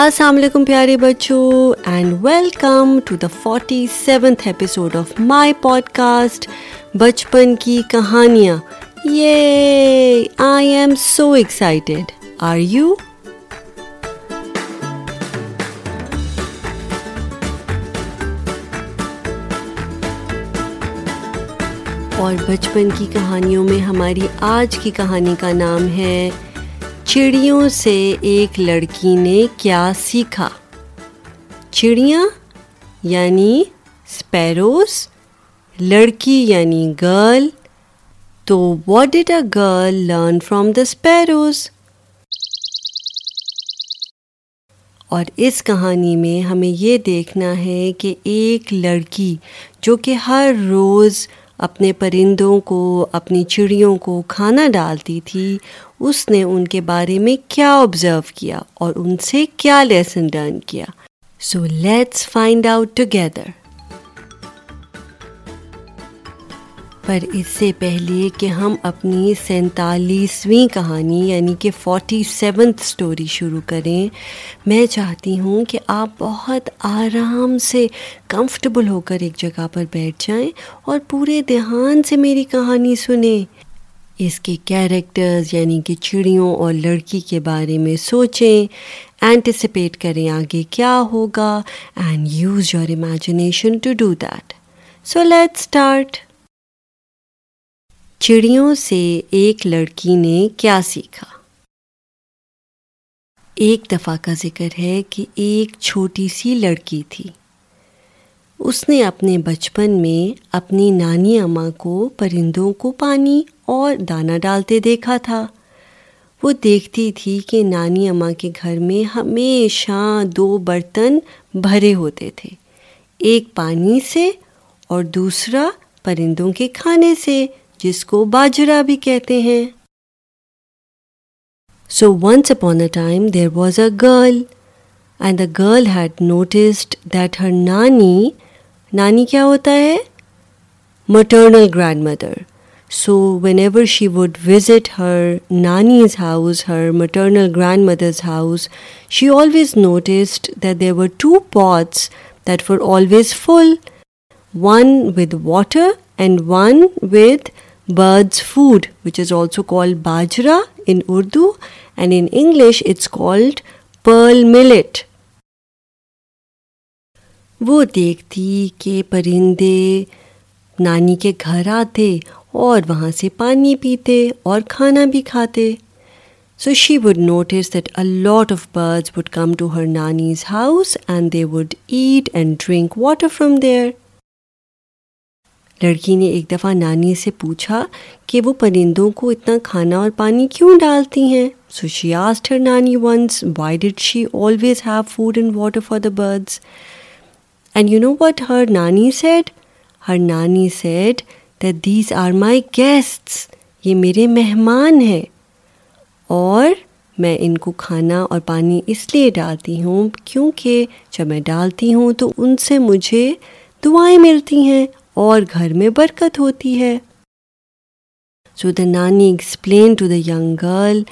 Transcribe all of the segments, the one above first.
السلام علیکم پیارے بچوں and welcome to the forty seventh episode of my podcast بچپن کی کہانیاں یہ I am so excited are you اور بچپن کی کہانیوں میں ہماری آج کی کہانی کا نام ہے چڑیوں سے ایک لڑکی نے کیا سیکھا چڑیا یعنی اسپیروز لڑکی یعنی گرل تو what a girl learn from the sparrows اور اس کہانی میں ہمیں یہ دیکھنا ہے کہ ایک لڑکی جو کہ ہر روز اپنے پرندوں کو اپنی چڑیوں کو کھانا ڈالتی تھی اس نے ان کے بارے میں کیا آبزرو کیا اور ان سے کیا لیسن لرن کیا so let's find out together پر اس سے پہلے کہ ہم اپنی سینتالیسویں کہانی یعنی کہ فورٹی سیونتھ اسٹوری شروع کریں میں چاہتی ہوں کہ آپ بہت آرام سے کمفرٹیبل ہو کر ایک جگہ پر بیٹھ جائیں اور پورے دھیان سے میری کہانی سنیں اس کے کیریکٹرز یعنی کہ چڑیوں اور لڑکی کے بارے میں سوچیں اینٹیسپیٹ کریں آگے کیا ہوگا and use your imagination to do that so let start چڑیوں سے ایک لڑکی نے کیا سیکھا ایک دفعہ کا ذکر ہے کہ ایک چھوٹی سی لڑکی تھی اس نے اپنے بچپن میں اپنی نانی اماں کو پرندوں کو پانی اور دانہ ڈالتے دیکھا تھا وہ دیکھتی تھی کہ نانی اماں کے گھر میں ہمیشہ دو برتن بھرے ہوتے تھے ایک پانی سے اور دوسرا پرندوں کے کھانے سے جس کو باجرا بھی کہتے ہیں so once upon a time there was a girl and the girl had noticed that her نانی نانی کیا ہوتا ہے maternal grandmother so whenever she would visit her نانیز house her maternal grandmother's house she always noticed that there were two pots that were always full one with water and one with birds food which is also called bajra in Urdu and English it's called pearl millet وہ دیکھتی کہ پرندے نانی کے گھر آتے اور وہاں سے پانی پیتے اور کھانا بھی کھاتے so she would notice that of birds would come to her نانیز house and they would eat and drink water from there لڑکی نے ایک دفعہ نانی سے پوچھا کہ وہ پرندوں کو اتنا کھانا اور پانی کیوں ڈالتی ہیں سو شی آسٹ ہر نانی once why did she always have food and water for the birds and you know what her نانی سیٹ ہر نانی said that these are my guests یہ میرے مہمان ہیں اور میں ان کو کھانا اور پانی اس لیے ڈالتی ہوں کیونکہ جب میں ڈالتی ہوں تو ان سے مجھے دعائیں ملتی ہیں اور گھر میں برکت ہوتی ہے سو دا نانی explain to the young girl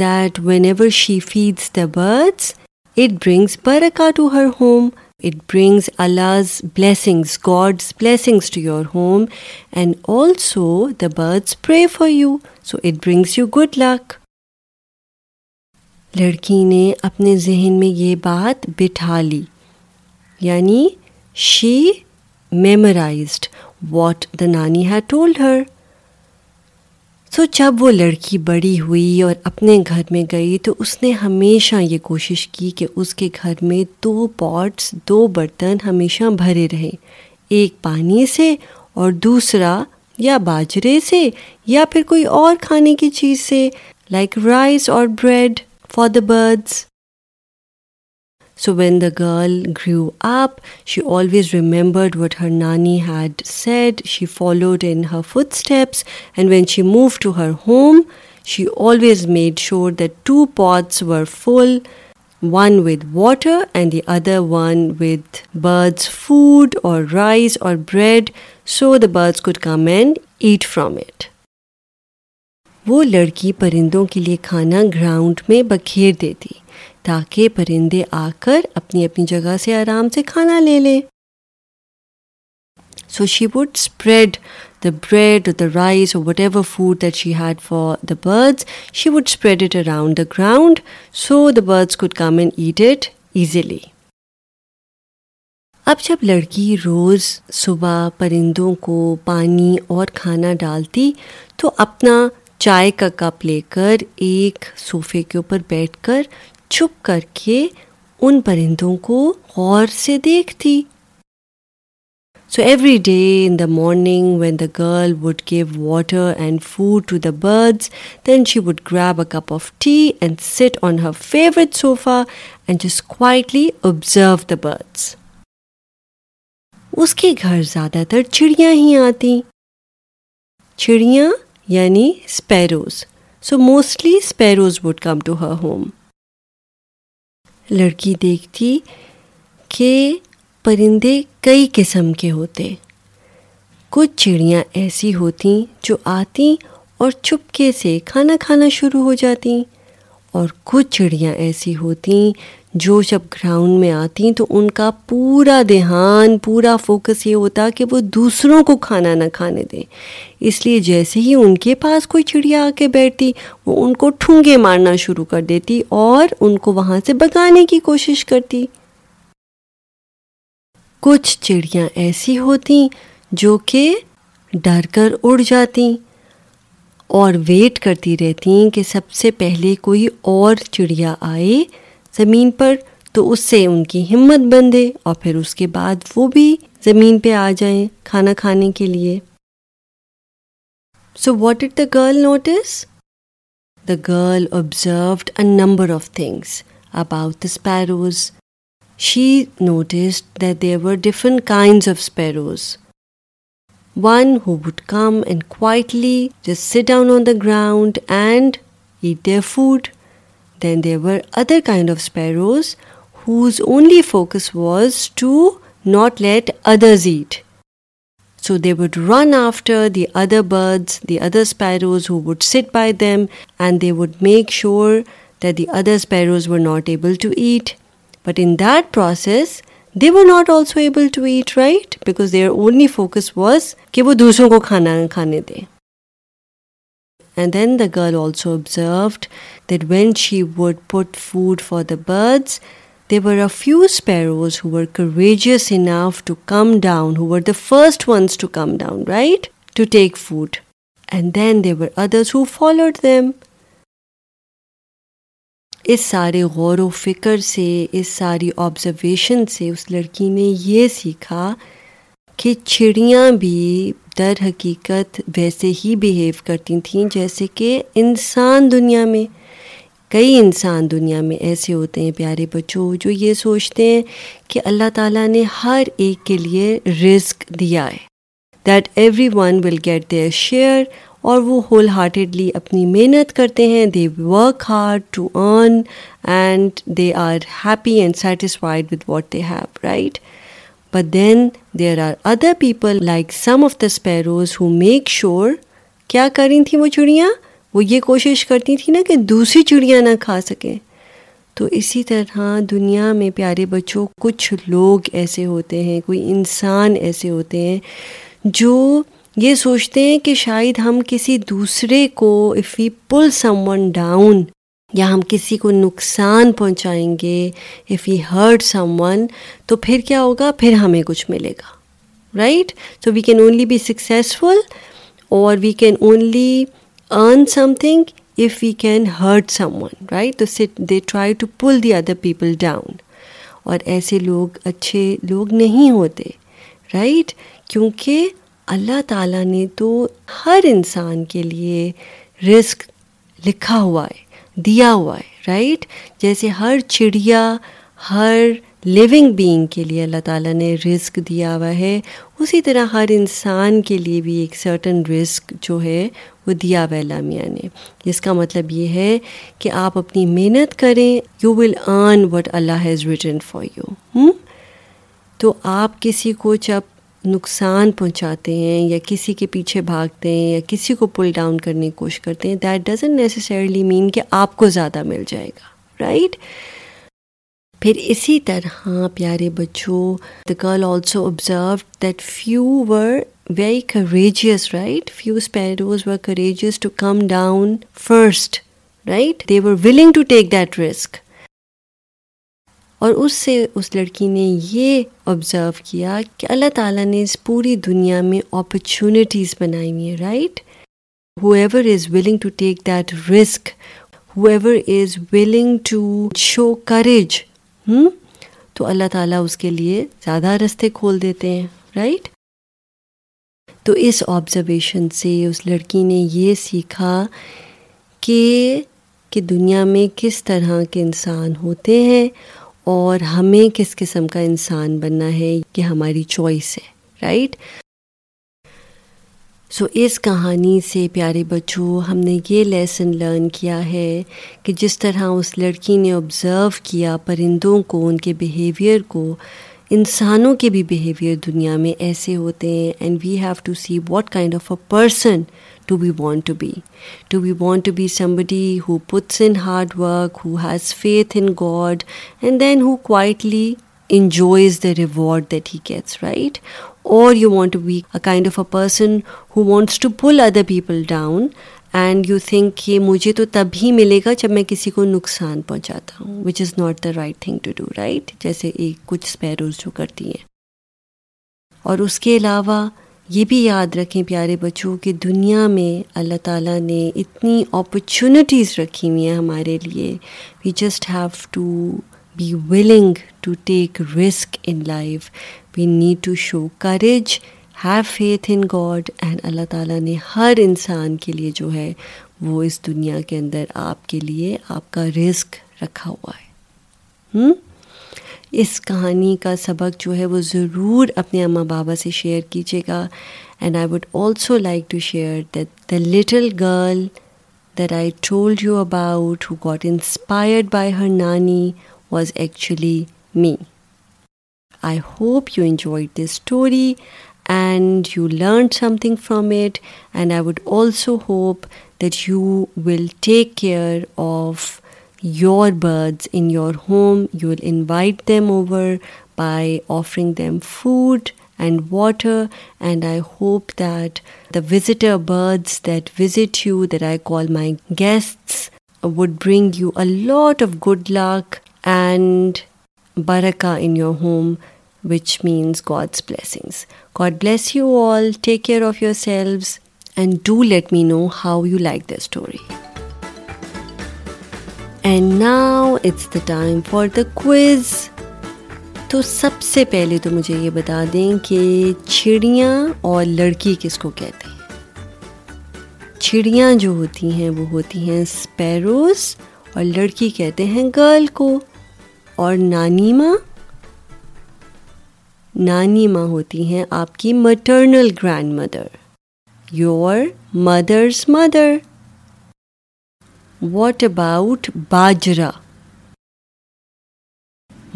that whenever she feeds the birds it brings Barkha to her home it brings allows blessings God's blessings to your home and also the birds pray for you so it brings you good luck لڑکی نے اپنے ذہن میں یہ بات بٹھا لی یعنی شی میمورائزڈ واٹ دا نانی ہی ٹولڈ ہر سو جب وہ لڑکی بڑی ہوئی اور اپنے گھر میں گئی تو اس نے ہمیشہ یہ کوشش کی کہ اس کے گھر میں دو پاٹس دو برتن ہمیشہ بھرے رہیں ایک پانی سے اور دوسرا یا باجرے سے یا پھر کوئی اور کھانے کی چیز سے لائک رائس اور bread for the birds so when the girl grew up she always remembered what her نانی had said she followed in her footsteps and when she move to her home she always made sure that two pots were full one with water and the other one with birds food اور rice اور bread so the birds come and eat from it وہ لڑکی پرندوں کے لیے کھانا ground میں بکھیر دیتی تاکہ پرندے آ کر اپنی اپنی جگہ سے آرام سے کھانا لے لیں so she would spread the bread the rice اور whatever food that she had for the birds she would spread it around the ground so the birds could come and eat it easily اب جب لڑکی روز صبح پرندوں کو پانی اور کھانا ڈالتی تو اپنا چائے کا کپ لے کر ایک صوفے کے اوپر بیٹھ کر چھپ کر کے ان پرندوں کو غور سے دیکھتی so every day in the morning when the girl would give water and food to the birds then she would grab a cup of tea and sat on her favourite sofa and just quietly observe the birds اس کے گھر زیادہ تر چڑیا ہی آتی چڑیاں یعنی sparrows so mostly sparrows would come to her home لڑکی دیکھتی کہ پرندے کئی قسم کے ہوتے کچھ چڑیاں ایسی ہوتیں جو آتی اور چھپکے سے کھانا کھانا شروع ہو جاتیں اور کچھ چڑیاں ایسی ہوتیں جو جب گراؤنڈ میں آتی تو ان کا پورا دھیان پورا فوکس یہ ہوتا کہ وہ دوسروں کو کھانا نہ کھانے دیں اس لیے جیسے ہی ان کے پاس کوئی چڑیا آ کے بیٹھتی وہ ان کو ٹھونگے مارنا شروع کر دیتی اور ان کو وہاں سے بگانے کی کوشش کرتی کچھ چڑیاں ایسی ہوتی جو کہ ڈر کر اڑ جاتی اور ویٹ کرتی رہتی ہیں کہ سب سے پہلے کوئی اور چڑیا آئے زمین پر تو اس سے ان کی ہمت بندھے اور پھر اس کے بعد وہ بھی زمین پہ آ جائیں کھانا کھانے کے لیے so what are the girl notice the girl observed a number of things about the sparrows she noticed that there were different kinds of sparrows one who would come and quietly just sit down on the ground and eat their food. Then there were other kind of sparrows whose only focus was to not let others eat. So they would run after the other birds, the other sparrows who would sit by them, and they would make sure that the other sparrows were not able to eat. But in that process, they were not also able to eat right because their only focus was کہ وہ دوسروں کو کھانا کھانے دیں and then the girl also observed that when she would put food for the birds there were a few sparrows who were courageous enough to come down who were the first ones to come down right to take food and then there were others who followed them اس سارے غور و فکر سے اس ساری observation سے اس لڑکی نے یہ سیکھا کہ چڑیاں بھی در حقیقت ویسے ہی بیہیو کرتی تھیں جیسے کہ انسان دنیا میں کئی انسان دنیا میں ایسے ہوتے ہیں پیارے بچوں جو یہ سوچتے ہیں کہ اللہ تعالیٰ نے ہر ایک کے لیے رزق دیا ہے that everyone will get their share اور وہ ہول ہارٹیڈلی اپنی محنت کرتے ہیں they work hard to earn and they are happy and satisfied with what they have right but then there are other people like some of the sparrows who make sure کیا کر رہی تھیں وہ چڑیاں وہ یہ کوشش کرتی تھیں نا کہ دوسری چڑیاں نہ کھا سکیں تو اسی طرح دنیا میں پیارے بچوں کچھ لوگ ایسے ہوتے ہیں کوئی انسان ایسے ہوتے ہیں جو یہ سوچتے ہیں کہ شاید ہم کسی دوسرے کو if we pull someone down یا ہم کسی کو نقصان پہنچائیں گے if we hurt someone تو پھر کیا ہوگا پھر ہمیں کچھ ملے گا right so we can only be successful اور we can only earn something if we can hurt someone right تو سٹ they try to pull the other people down اور ایسے لوگ اچھے لوگ نہیں ہوتے رائٹ کیونکہ اللہ تعالیٰ نے تو ہر انسان کے لیے رزق لکھا ہوا ہے دیا ہوا ہے رائٹ جیسے ہر چڑیا ہر لیونگ بینگ کے لیے اللہ تعالیٰ نے رزق دیا ہوا ہے اسی طرح ہر انسان کے لیے بھی ایک سرٹن رزق جو ہے وہ دیا ہوا ہے لامیہ نے جس کا مطلب یہ ہے کہ آپ اپنی محنت کریں you will earn what Allah has return for you تو آپ کسی کو جب نقصان پہنچاتے ہیں یا کسی کے پیچھے بھاگتے ہیں یا کسی کو پل ڈاؤن کرنے کی کوشش کرتے ہیں دیٹ ڈزن نیسسرلی مین کہ آپ کو زیادہ مل جائے گا رائٹ پھر اسی طرح پیارے بچوں the girl also observe that few were very courageous right few sparrows were courageous to come down first right they were willing to take that risk اور اس سے اس لڑکی نے یہ آبزرو کیا کہ اللہ تعالیٰ نے اس پوری دنیا میں اپرچونیٹیز بنائی ہوئی ہیں right whoever is willing to take that risk whoever is willing to show courage تو اللہ تعالیٰ اس کے لیے زیادہ رستے کھول دیتے ہیں رائٹ تو اس آبزرویشن سے اس لڑکی نے یہ سیکھا کہ دنیا میں کس طرح کے انسان ہوتے ہیں اور ہمیں کس قسم کا انسان بننا ہے یہ ہماری چوائس ہے رائٹ سو اس کہانی سے پیارے بچوں ہم نے یہ لیسن لرن کیا ہے کہ جس طرح اس لڑکی نے آبزرو کیا پرندوں کو ان کے بیہیویئر کو انسانوں کے بھی بیہیویئر دنیا میں ایسے ہوتے ہیں and we have to see what kind of a person to be want to be to be want to be somebody who puts in hard work who has faith in God and then who quietly enjoys the reward that he gets right اور you want to be a kind of a person who wants to pull other people down and you think کہ مجھے تو تب ہی ملے گا جب میں کسی کو نقصان پہنچاتا ہوں which is not the right thing to do right جیسے ایک کچھ اسپیروز جو کرتی ہیں اور اس کے علاوہ یہ بھی یاد رکھیں پیارے بچوں کہ دنیا میں اللہ تعالیٰ نے اتنی اپرچونیٹیز رکھی ہوئی ہیں ہمارے لیے we just have to be willing to take risk in life we need to show courage have faith in God and اللہ تعالیٰ نے ہر انسان کے لیے جو ہے وہ اس دنیا کے اندر آپ کے لیے آپ کا رزق رکھا ہوا ہے اس کہانی کا سبق جو ہے وہ ضرور اپنے اماں بابا سے شیئر کیجیے گا and I would also like to share that the little girl that I told you about who got inspired by her نانی was actually me I hope you enjoyed this story and you learned something from it. And I would also hope that you will take care of your birds in your home. You will invite them over by offering them food and water, and I hope that the visitor birds that visit you, that I call my guests, would bring you a lot of good luck and barakah in your home which means God's blessings God bless you all take care of yourselves and do let me know how you like the story and now it's the time for the quiz تو سب سے پہلے تو مجھے یہ بتا دیں کہ چڑیاں اور لڑکی کس کو کہتے ہیں چڑیاں جو ہوتی ہیں وہ ہوتی ہیں اسپیروز اور لڑکی کہتے ہیں گرل کو اور نانیما نانی ماں ہوتی ہیں آپ کی maternal grandmother your mother's mother what about bajra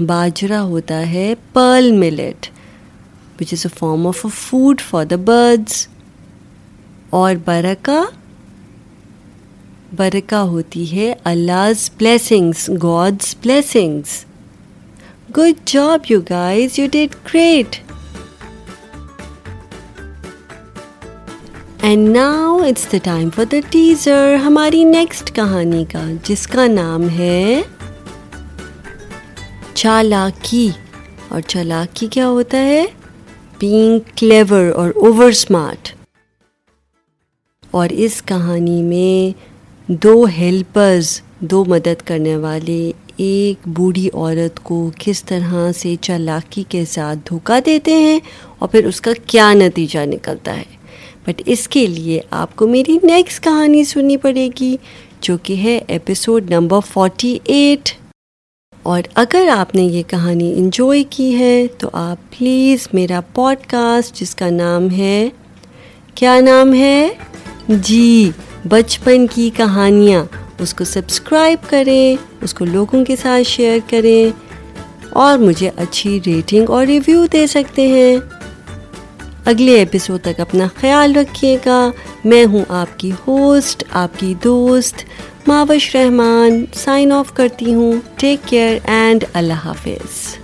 باجرا ہوتا ہے pearl millet which is a form of a food for the birds اور برکا برکا ہوتی ہے اللہز blessings God's blessings good job you guys you did great and now it's the time for the teaser ہماری next کہانی کا جس کا نام ہے چالاکی اور چالاکی کیا ہوتا ہے بینگ کلیور اور اوور اسمارٹ اور اس کہانی میں دو ہیلپرز دو مدد کرنے والے ایک بوڑھی عورت کو کس طرح سے چالاکی کے ساتھ دھوکہ دیتے ہیں اور پھر اس کا کیا نتیجہ نکلتا ہے بٹ اس کے لیے آپ کو میری نیکسٹ کہانی سننی پڑے گی جو کہ ہے ایپیسوڈ نمبر فورٹی ایٹ اور اگر آپ نے یہ کہانی انجوائے کی ہے تو آپ پلیز میرا پوڈ کاسٹ جس کا نام ہے کیا نام ہے جی بچپن کی کہانیاں اس کو سبسکرائب کریں اس کو لوگوں کے ساتھ شیئر کریں اور مجھے اچھی ریٹنگ اور ریویو دے سکتے ہیں اگلے ایپیسوڈ تک اپنا خیال رکھیے گا میں ہوں آپ کی ہوسٹ آپ کی دوست ماوش رحمان سائن آف کرتی ہوں ٹیک کیئر اینڈ اللہ حافظ